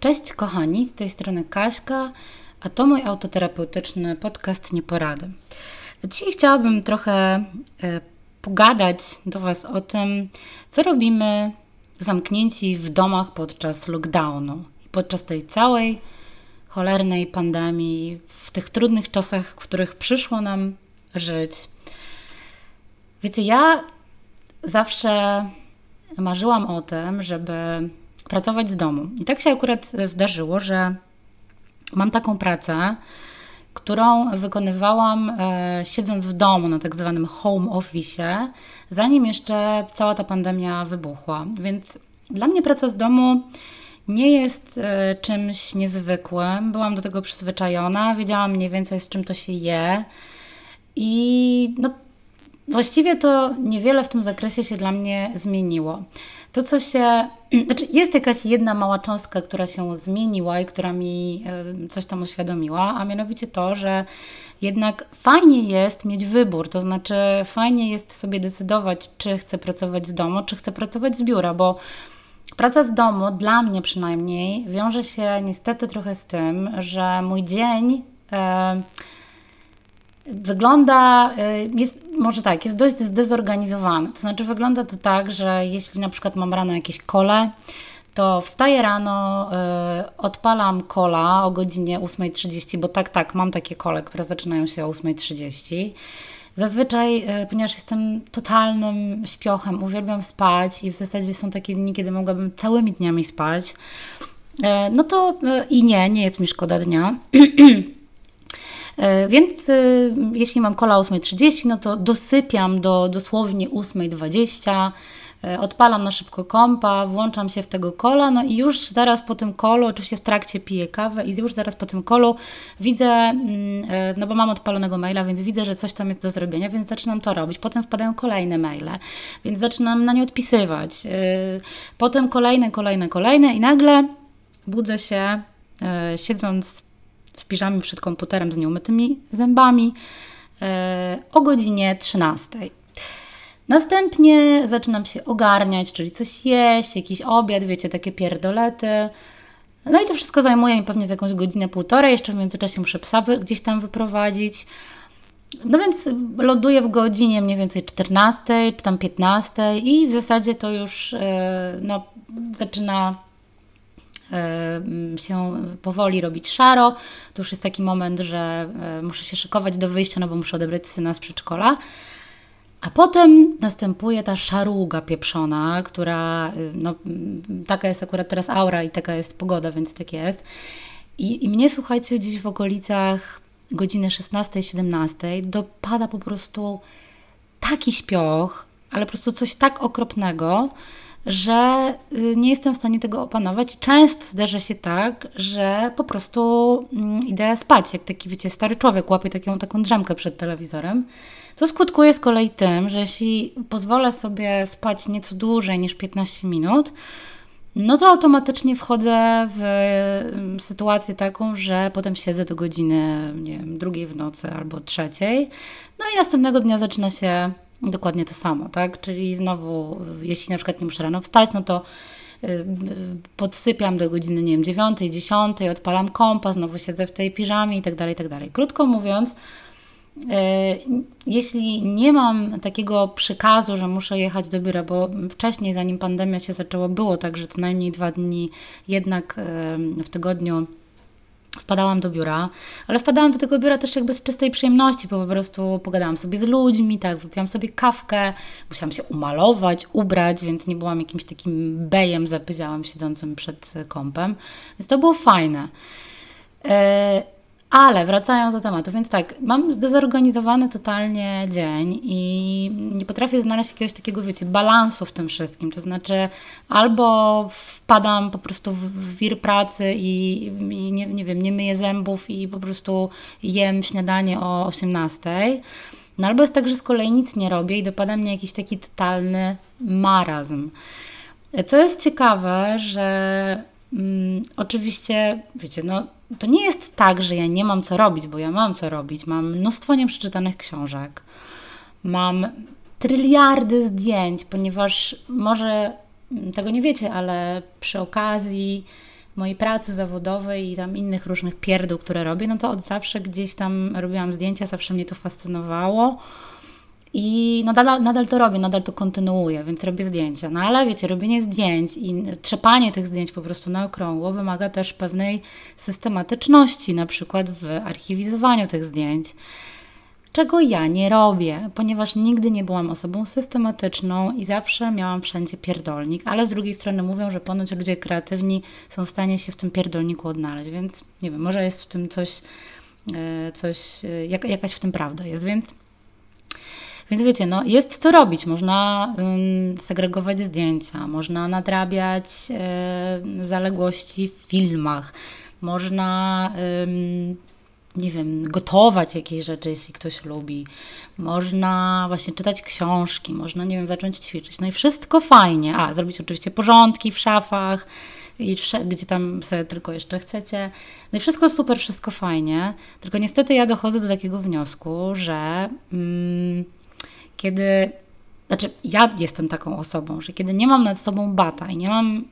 Cześć kochani, z tej strony Kaśka, a to mój autoterapeutyczny podcast Nieporady. Dzisiaj chciałabym trochę e, pogadać do Was o tym, co robimy zamknięci w domach podczas lockdownu i podczas tej całej cholernej pandemii, w tych trudnych czasach, w których przyszło nam żyć. Wiecie, ja zawsze marzyłam o tym, żeby pracować z domu. I tak się akurat zdarzyło, że mam taką pracę, którą wykonywałam e, siedząc w domu na tak zwanym home office, zanim jeszcze cała ta pandemia wybuchła. Więc dla mnie praca z domu nie jest e, czymś niezwykłym. Byłam do tego przyzwyczajona, wiedziałam mniej więcej z czym to się je. I no, właściwie to niewiele w tym zakresie się dla mnie zmieniło. To, co się. Znaczy, jest jakaś jedna mała cząstka, która się zmieniła i która mi e, coś tam uświadomiła, a mianowicie to, że jednak fajnie jest mieć wybór, to znaczy fajnie jest sobie decydować, czy chcę pracować z domu, czy chcę pracować z biura, bo praca z domu, dla mnie przynajmniej, wiąże się niestety trochę z tym, że mój dzień. E, wygląda, y, jest, może tak, jest dość zdezorganizowany. To znaczy wygląda to tak, że jeśli na przykład mam rano jakieś kole, to wstaję rano, y, odpalam kola o godzinie 8.30, bo tak, tak, mam takie kole, które zaczynają się o 8.30. Zazwyczaj, y, ponieważ jestem totalnym śpiochem, uwielbiam spać i w zasadzie są takie dni, kiedy mogłabym całymi dniami spać, no to i nie, nie jest mi szkoda dnia. E, więc e, jeśli mam kola 8.30, no to dosypiam do dosłownie 8.20 e, odpalam na szybko kompa, włączam się w tego kola, no i już zaraz po tym kolu, oczywiście w trakcie piję kawę i już zaraz po tym kolu widzę, mm, no bo mam odpalonego maila, więc widzę, że coś tam jest do zrobienia, więc zaczynam to robić. Potem wpadają kolejne maile, więc zaczynam na nie odpisywać. Potem kolejne, kolejne, kolejne i nagle budzę się siedząc w piżamie przed komputerem z nieumytymi zębami e, o godzinie 13. Następnie zaczynam się ogarniać, czyli coś jeść, jakiś obiad, wiecie, takie pierdolety. No i to wszystko zajmuje mi pewnie z jakąś godzinę, półtorej. Jeszcze w międzyczasie muszę psa gdzieś tam wyprowadzić. No więc ląduję w godzinie mniej więcej 14 czy tam 15 i w zasadzie to już e, no, zaczyna się powoli robić szaro. To już jest taki moment, że e, muszę się szykować do wyjścia, no bo muszę odebrać syna z przedszkola. A potem następuje ta szaruga pieprzona, która, y, no, taka jest akurat teraz aura i taka jest pogoda, więc tak jest. I, i mnie, słuchajcie, gdzieś w okolicach godziny 16-17 dopada po prostu taki śpioch, ale po prostu coś tak okropnego, że y, nie jestem w stanie tego opanować. Często zdarza się tak, że po prostu mm, idę spać, jak taki, wiecie, stary człowiek łapie taką, taką drzemkę przed telewizorem. To skutkuje z kolei tym, że jeśli pozwolę sobie spać nieco dłużej niż 15 minut, no to automatycznie wchodzę w mm, sytuację taką, że potem siedzę do godziny, nie wiem, drugiej w nocy albo trzeciej. No i następnego dnia zaczyna się dokładnie to samo, tak? Czyli znowu, jeśli na przykład nie muszę rano wstać, no to y, podsypiam do godziny, nie wiem, 9, 10, odpalam kompas, znowu siedzę w tej piżamie i tak dalej, tak dalej. Krótko mówiąc, y, jeśli nie mam takiego przykazu, że muszę jechać do biura, bo wcześniej, zanim pandemia się zaczęła, było tak, że co najmniej dwa dni jednak y, w tygodniu wpadałam do biura, ale wpadałam do tego biura też jakby z czystej przyjemności, bo po prostu pogadałam sobie z ludźmi, tak, wypiłam sobie kawkę, musiałam się umalować, ubrać, więc nie byłam jakimś takim bejem zapyziałam siedzącym przed kąpem, więc to było fajne. E, ale wracając do tematu, więc tak, mam zdezorganizowany totalnie dzień i nie potrafię znaleźć jakiegoś takiego, wiecie, balansu w tym wszystkim. To znaczy, albo wpadam po prostu w wir pracy i, i nie, nie wiem, nie myję zębów i po prostu jem śniadanie o 18. No albo jest tak, że z kolei nic nie robię i dopada mnie jakiś taki totalny marazm. Co jest ciekawe, że mm, oczywiście, wiecie, no to nie jest tak, że ja nie mam co robić, bo ja mam co robić. Mam mnóstwo nieprzeczytanych książek. Mam tryliardy zdjęć, ponieważ może tego nie wiecie, ale przy okazji mojej pracy zawodowej i tam innych różnych pierdół, które robię, no to od zawsze gdzieś tam robiłam zdjęcia, zawsze mnie to fascynowało. I no nadal, nadal to robię, nadal to kontynuuję, więc robię zdjęcia. No ale wiecie, robienie zdjęć i trzepanie tych zdjęć po prostu na okrągło wymaga też pewnej systematyczności, na przykład w archiwizowaniu tych zdjęć. Czego ja nie robię, ponieważ nigdy nie byłam osobą systematyczną i zawsze miałam wszędzie pierdolnik, ale z drugiej strony mówią, że ponoć ludzie kreatywni są w stanie się w tym pierdolniku odnaleźć, więc nie wiem, może jest w tym coś, e, coś jak, jakaś w tym prawda jest, więc więc wiecie, no jest co robić. Można um, segregować zdjęcia, można nadrabiać e, zaległości w filmach, można, nie wiem, gotować jakieś rzeczy, jeśli ktoś lubi. Można właśnie czytać książki, można, nie wiem, zacząć ćwiczyć. No i wszystko fajnie. A, zrobić oczywiście porządki w szafach, i gdzie tam sobie tylko jeszcze chcecie. No i wszystko super, wszystko fajnie. Tylko niestety ja dochodzę do takiego wniosku, że. Mm, kiedy, znaczy ja jestem taką osobą, że kiedy nie mam nad sobą bata i nie mam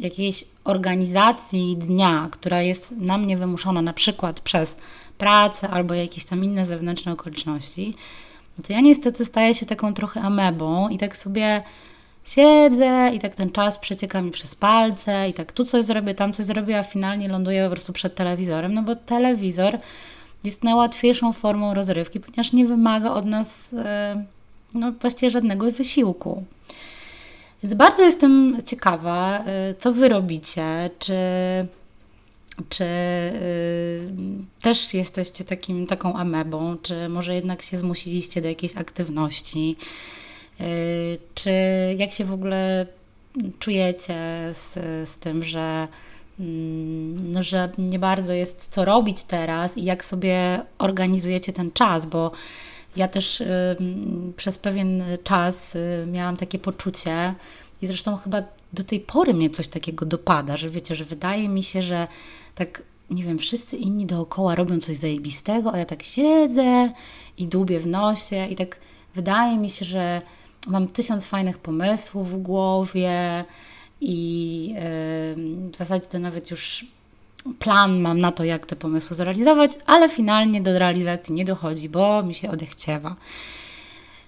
jakiejś organizacji dnia, która jest na mnie wymuszona na przykład przez pracę albo jakieś tam inne zewnętrzne okoliczności, no to ja niestety staję się taką trochę amebą i tak sobie siedzę i tak ten czas przecieka mi przez palce i tak tu coś zrobię, tam coś zrobię, a finalnie ląduję po prostu przed telewizorem, no bo telewizor jest najłatwiejszą formą rozrywki, ponieważ nie wymaga od nas yy, no, właściwie żadnego wysiłku. Więc bardzo jestem ciekawa, y, co Wy robicie, czy, czy y, też jesteście takim, taką amebą, czy może jednak się zmusiliście do jakiejś aktywności, y, czy jak się w ogóle czujecie z, z tym, że mm, no, że nie bardzo jest co robić teraz i jak sobie organizujecie ten czas, bo ja też y, przez pewien czas y, miałam takie poczucie, i zresztą chyba do tej pory mnie coś takiego dopada, że wiecie, że wydaje mi się, że tak, nie wiem, wszyscy inni dookoła robią coś zajebistego, a ja tak siedzę i dłubię w nosie i tak wydaje mi się, że mam tysiąc fajnych pomysłów w głowie i yy, w zasadzie to nawet już plan mam na to, jak te pomysły zrealizować, ale finalnie do realizacji nie dochodzi, bo mi się odechciewa.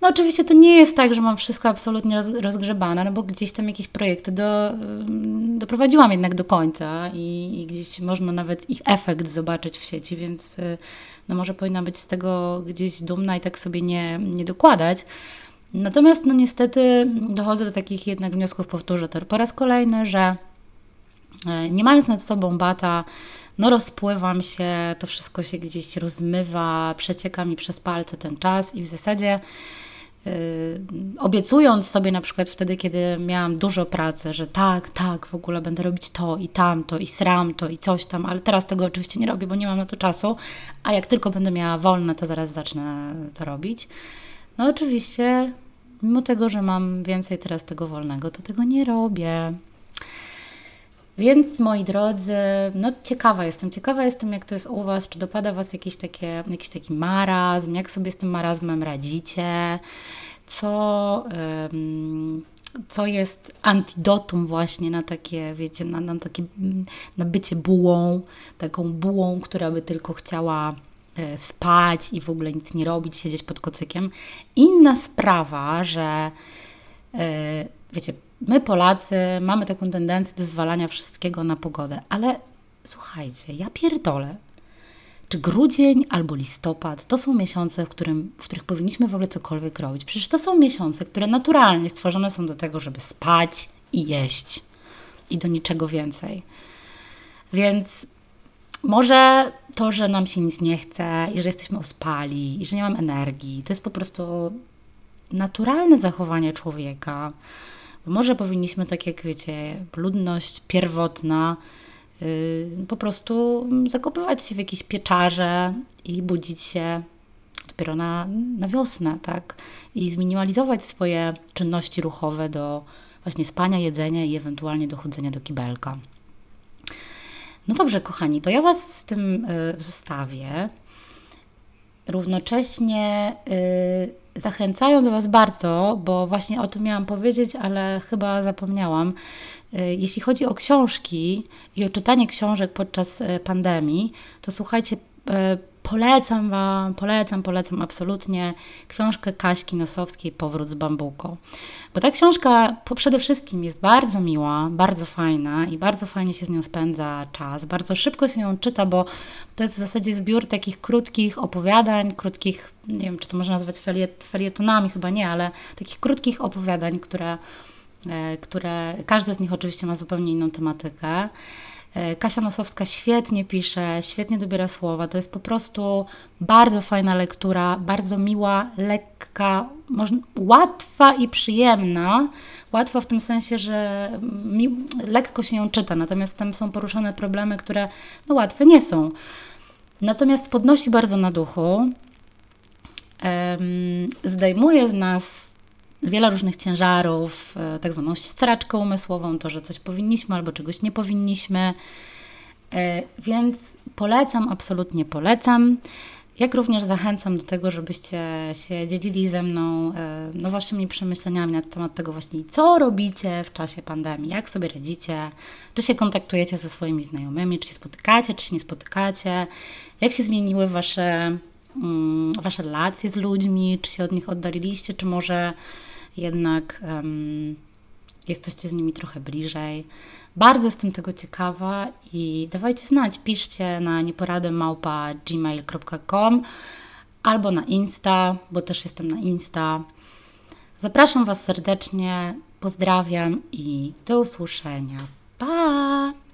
No oczywiście to nie jest tak, że mam wszystko absolutnie rozgrzebane, no bo gdzieś tam jakieś projekty do, doprowadziłam jednak do końca i, i, gdzieś można nawet ich efekt zobaczyć w sieci, więc y, no może powinna być z tego gdzieś dumna i tak sobie nie, nie dokładać. Natomiast no niestety dochodzę do takich jednak wniosków, powtórzę to po raz kolejny, że nie mając nad sobą bata, no rozpływam się, to wszystko się gdzieś rozmywa, przecieka mi przez palce ten czas i w zasadzie yy, obiecując sobie na przykład wtedy, kiedy miałam dużo pracy, że tak, tak, w ogóle będę robić to i tamto i sram to i coś tam, ale teraz tego oczywiście nie robię, bo nie mam na to czasu, a jak tylko będę miała wolne, to zaraz zacznę to robić. No oczywiście, mimo tego, że mam więcej teraz tego wolnego, to tego nie robię. Więc moi drodzy, no ciekawa jestem, ciekawa jestem jak to jest u Was, czy dopada Was jakiś, takie, jakiś taki marazm, jak sobie z tym marazmem radzicie, co, co jest antidotum właśnie na takie, wiecie, na, na takie, na bycie bułą, taką bułą, która by tylko chciała e, spać i w ogóle nic nie robić, siedzieć pod kocykiem. Inna sprawa, że e, wiecie, My, Polacy, mamy taką tendencję do zwalania wszystkiego na pogodę, ale słuchajcie, ja pierdolę. Czy grudzień albo listopad to są miesiące, w, którym, w których powinniśmy w ogóle cokolwiek robić? Przecież to są miesiące, które naturalnie stworzone są do tego, żeby spać i jeść i do niczego więcej. Więc może to, że nam się nic nie chce i że jesteśmy ospali i że nie mam energii, to jest po prostu naturalne zachowanie człowieka. Może powinniśmy, tak jak wiecie, ludność pierwotna, yy, po prostu zakopywać się w jakieś pieczarze i budzić się dopiero na, na wiosnę, tak? I zminimalizować swoje czynności ruchowe do właśnie spania, jedzenia i ewentualnie dochodzenia do kibelka. No dobrze, kochani, to ja Was z tym y, zostawię. Równocześnie y, zachęcając Was bardzo, bo właśnie o tym miałam powiedzieć, ale chyba zapomniałam, jeśli chodzi o książki i o czytanie książek podczas pandemii, to słuchajcie, polecam Wam, polecam, polecam absolutnie książkę Kaśki Nosowskiej Powrót z bambuką. Bo ta książka przede wszystkim jest bardzo miła, bardzo fajna i bardzo fajnie się z nią spędza czas. Bardzo szybko się ją czyta, bo to jest w zasadzie zbiór takich krótkich opowiadań, krótkich, nie wiem czy to można nazwać felietonami, chyba nie, ale takich krótkich opowiadań, które, e, które każde z nich oczywiście ma zupełnie inną tematykę. E, Kasia Nosowska świetnie pisze, świetnie dobiera słowa. To jest po prostu bardzo fajna lektura, bardzo miła, lekka, można, łatwa i przyjemna. Łatwa w tym sensie, że mi, lekko się ją czyta, natomiast tam są poruszane problemy, które no, łatwe nie są. Natomiast podnosi bardzo na duchu. Zdejmuje z nas wiele różnych ciężarów, e, tak zwaną straczkę umysłową, to, że coś powinniśmy albo czegoś nie powinniśmy. E, więc polecam, absolutnie polecam. Jak również zachęcam do tego, żebyście się dzielili ze mną e, no, waszymi przemyśleniami na temat tego właśnie, co robicie w czasie pandemii, jak sobie radzicie, czy się kontaktujecie ze swoimi znajomymi, czy się spotykacie, czy się nie spotykacie, jak się zmieniły wasze, mm, wasze relacje z ludźmi, czy się od nich oddaliliście, czy może jednak um, jesteście z nimi trochę bliżej. Bardzo jestem tego ciekawa i dawajcie znać, piszcie na nieporadę albo na Insta, bo też jestem na Insta. Zapraszam Was serdecznie, pozdrawiam i do usłyszenia. Pa!